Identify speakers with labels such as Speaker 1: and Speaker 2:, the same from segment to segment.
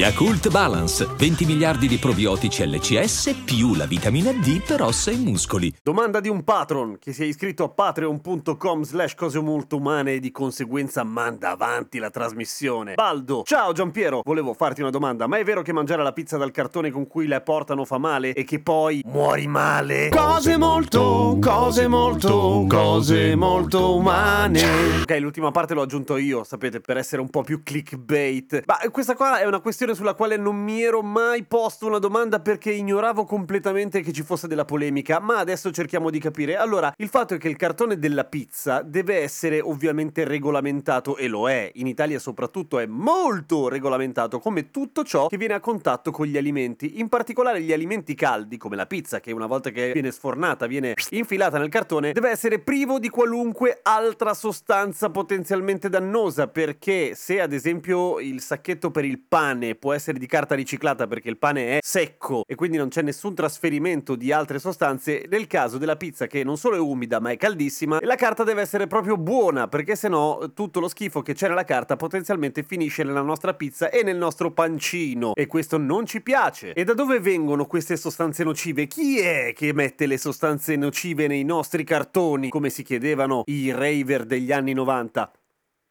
Speaker 1: Yakult Balance, 20 miliardi di probiotici LCS più la vitamina D per ossa e muscoli.
Speaker 2: Domanda di un patron che si è iscritto a patreon.com slash cose molto umane e di conseguenza manda avanti la trasmissione. Baldo, ciao Giampiero, volevo farti una domanda, ma è vero che mangiare la pizza dal cartone con cui la portano fa male e che poi muori male? Cose molto, cose molto, cose molto umane. Ok, l'ultima parte l'ho aggiunto io, sapete, per essere un po' più clickbait. Ma questa qua è una questione sulla quale non mi ero mai posto una domanda perché ignoravo completamente che ci fosse della polemica, ma adesso cerchiamo di capire. Allora, il fatto è che il cartone della pizza deve essere ovviamente regolamentato e lo è, in Italia soprattutto è molto regolamentato come tutto ciò che viene a contatto con gli alimenti, in particolare gli alimenti caldi come la pizza che una volta che viene sfornata, viene infilata nel cartone, deve essere privo di qualunque altra sostanza potenzialmente dannosa perché se ad esempio il sacchetto per il pane può essere di carta riciclata perché il pane è secco e quindi non c'è nessun trasferimento di altre sostanze, nel caso della pizza che non solo è umida ma è caldissima, la carta deve essere proprio buona perché sennò tutto lo schifo che c'è nella carta potenzialmente finisce nella nostra pizza e nel nostro pancino e questo non ci piace. E da dove vengono queste sostanze nocive? Chi è che mette le sostanze nocive nei nostri cartoni come si chiedevano i raver degli anni 90?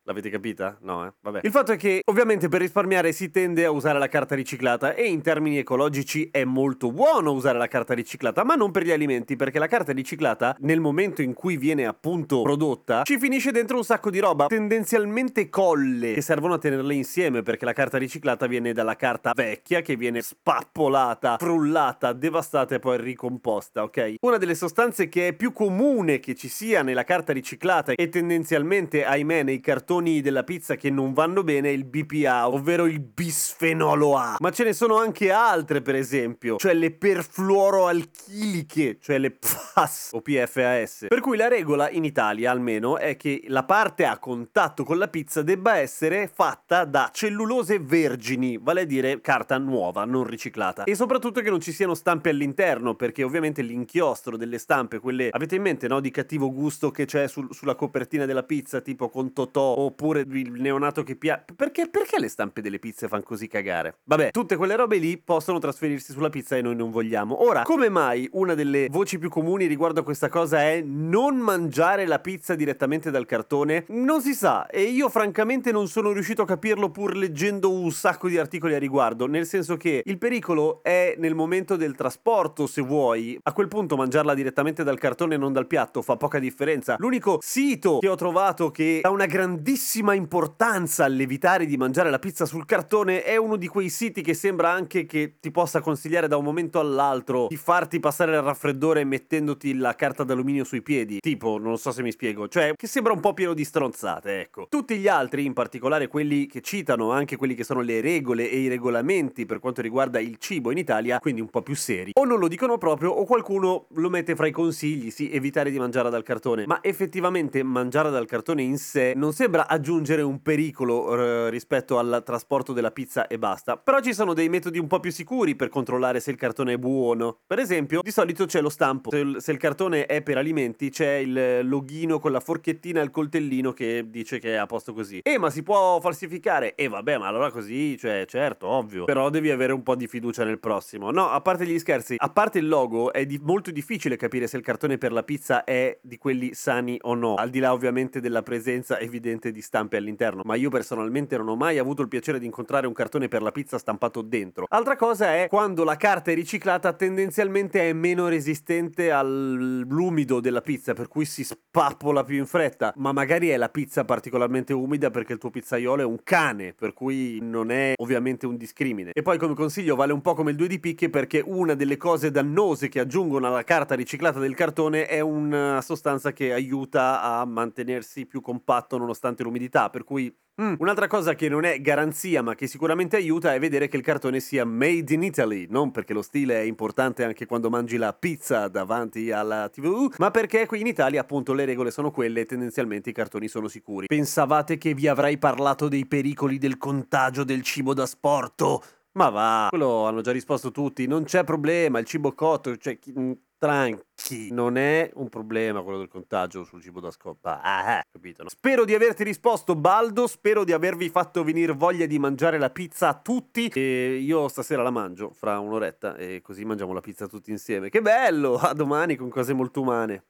Speaker 2: L'avete capita? No, eh? Vabbè. Il fatto è che ovviamente per risparmiare si tende a usare la carta riciclata e in termini ecologici è molto buono usare la carta riciclata, ma non per gli alimenti, perché la carta riciclata nel momento in cui viene appunto prodotta ci finisce dentro un sacco di roba, tendenzialmente colle che servono a tenerle insieme perché la carta riciclata viene dalla carta vecchia che viene spappolata, frullata, devastata e poi ricomposta, ok? Una delle sostanze che è più comune che ci sia nella carta riciclata e tendenzialmente ahimè nei cartoni della pizza che non vanno bene è il BPA, ovvero il bisfenolo A. Ma ce ne sono anche altre, per esempio, cioè le perfluoroalchiliche, cioè le PFAS o PFAS. Per cui la regola in Italia, almeno, è che la parte a contatto con la pizza debba essere fatta da cellulose vergini, vale a dire carta nuova, non riciclata. E soprattutto che non ci siano stampe all'interno, perché ovviamente l'inchiostro delle stampe, quelle avete in mente, no, di cattivo gusto che c'è sul, sulla copertina della pizza, tipo con Totò oppure il neonato che piace. Perché, perché le stampe delle pizze fanno così cagare? Vabbè, tutte quelle robe lì possono trasferirsi sulla pizza e noi non vogliamo. Ora, come mai una delle voci più comuni riguardo a questa cosa è non mangiare la pizza direttamente dal cartone? Non si sa, e io francamente non sono riuscito a capirlo pur leggendo un sacco di articoli a riguardo, nel senso che il pericolo è nel momento del trasporto, se vuoi. A quel punto mangiarla direttamente dal cartone e non dal piatto fa poca differenza. L'unico sito che ho trovato che ha una grandissima importanza all'evitare di mangiare la pizza sul cartone è uno di quei siti che sembra anche che ti possa consigliare da un momento all'altro di farti passare il raffreddore mettendoti la carta d'alluminio sui piedi. Tipo, non so se mi spiego, cioè che sembra un po' pieno di stronzate, ecco. Tutti gli altri, in particolare quelli che citano anche quelli che sono le regole e i regolamenti per quanto riguarda il cibo in Italia, quindi un po' più seri, o non lo dicono proprio o qualcuno lo mette fra i consigli, sì, evitare di mangiare dal cartone. Ma effettivamente mangiare dal cartone in sé non sembra aggiungere un pericolo eh, rispetto al trasporto della pizza e basta. Però ci sono dei metodi un po' più sicuri per controllare se il cartone è buono. Per esempio, di solito c'è lo stampo. Se il, se il cartone è per alimenti, c'è il loghino con la forchettina e il coltellino che dice che è a posto così. Eh, ma si può falsificare? E eh, vabbè, ma allora così, cioè, certo, ovvio. Però devi avere un po' di fiducia nel prossimo. No, a parte gli scherzi, a parte il logo, è di- molto difficile capire se il cartone per la pizza è di quelli sani o no. Al di là, ovviamente, della presenza evidente di stampe all'interno. Ma io personalmente non ho mai avuto il piacere di incontrare un cartone per la pizza stampato dentro. Altra cosa è quando la carta è riciclata, tendenzialmente è meno resistente all'umido della pizza, per cui si spappola più in fretta. Ma magari è la pizza particolarmente umida perché il tuo pizzaiolo è un cane, per cui non è ovviamente un discrimine. E poi come consiglio vale un po' come il 2 di picche perché una delle cose dannose che aggiungono alla carta riciclata del cartone è una sostanza che aiuta a mantenersi più compatto nonostante nonostante l'umidità, per cui Mm. Un'altra cosa che non è garanzia ma che sicuramente aiuta è vedere che il cartone sia made in Italy, non perché lo stile è importante anche quando mangi la pizza davanti alla TV, ma perché qui in Italia appunto le regole sono quelle e tendenzialmente i cartoni sono sicuri. Pensavate che vi avrei parlato dei pericoli del contagio del cibo da sporto? Ma va, quello hanno già risposto tutti, non c'è problema, il cibo cotto, cioè mm, tranqui, non è un problema quello del contagio sul cibo da scoppa. Ah, eh, capito? No? Spero di averti risposto Baldo, spero di avervi fatto venire voglia di mangiare la pizza a tutti e io stasera la mangio fra un'oretta e così mangiamo la pizza tutti insieme. Che bello! A domani con cose molto umane.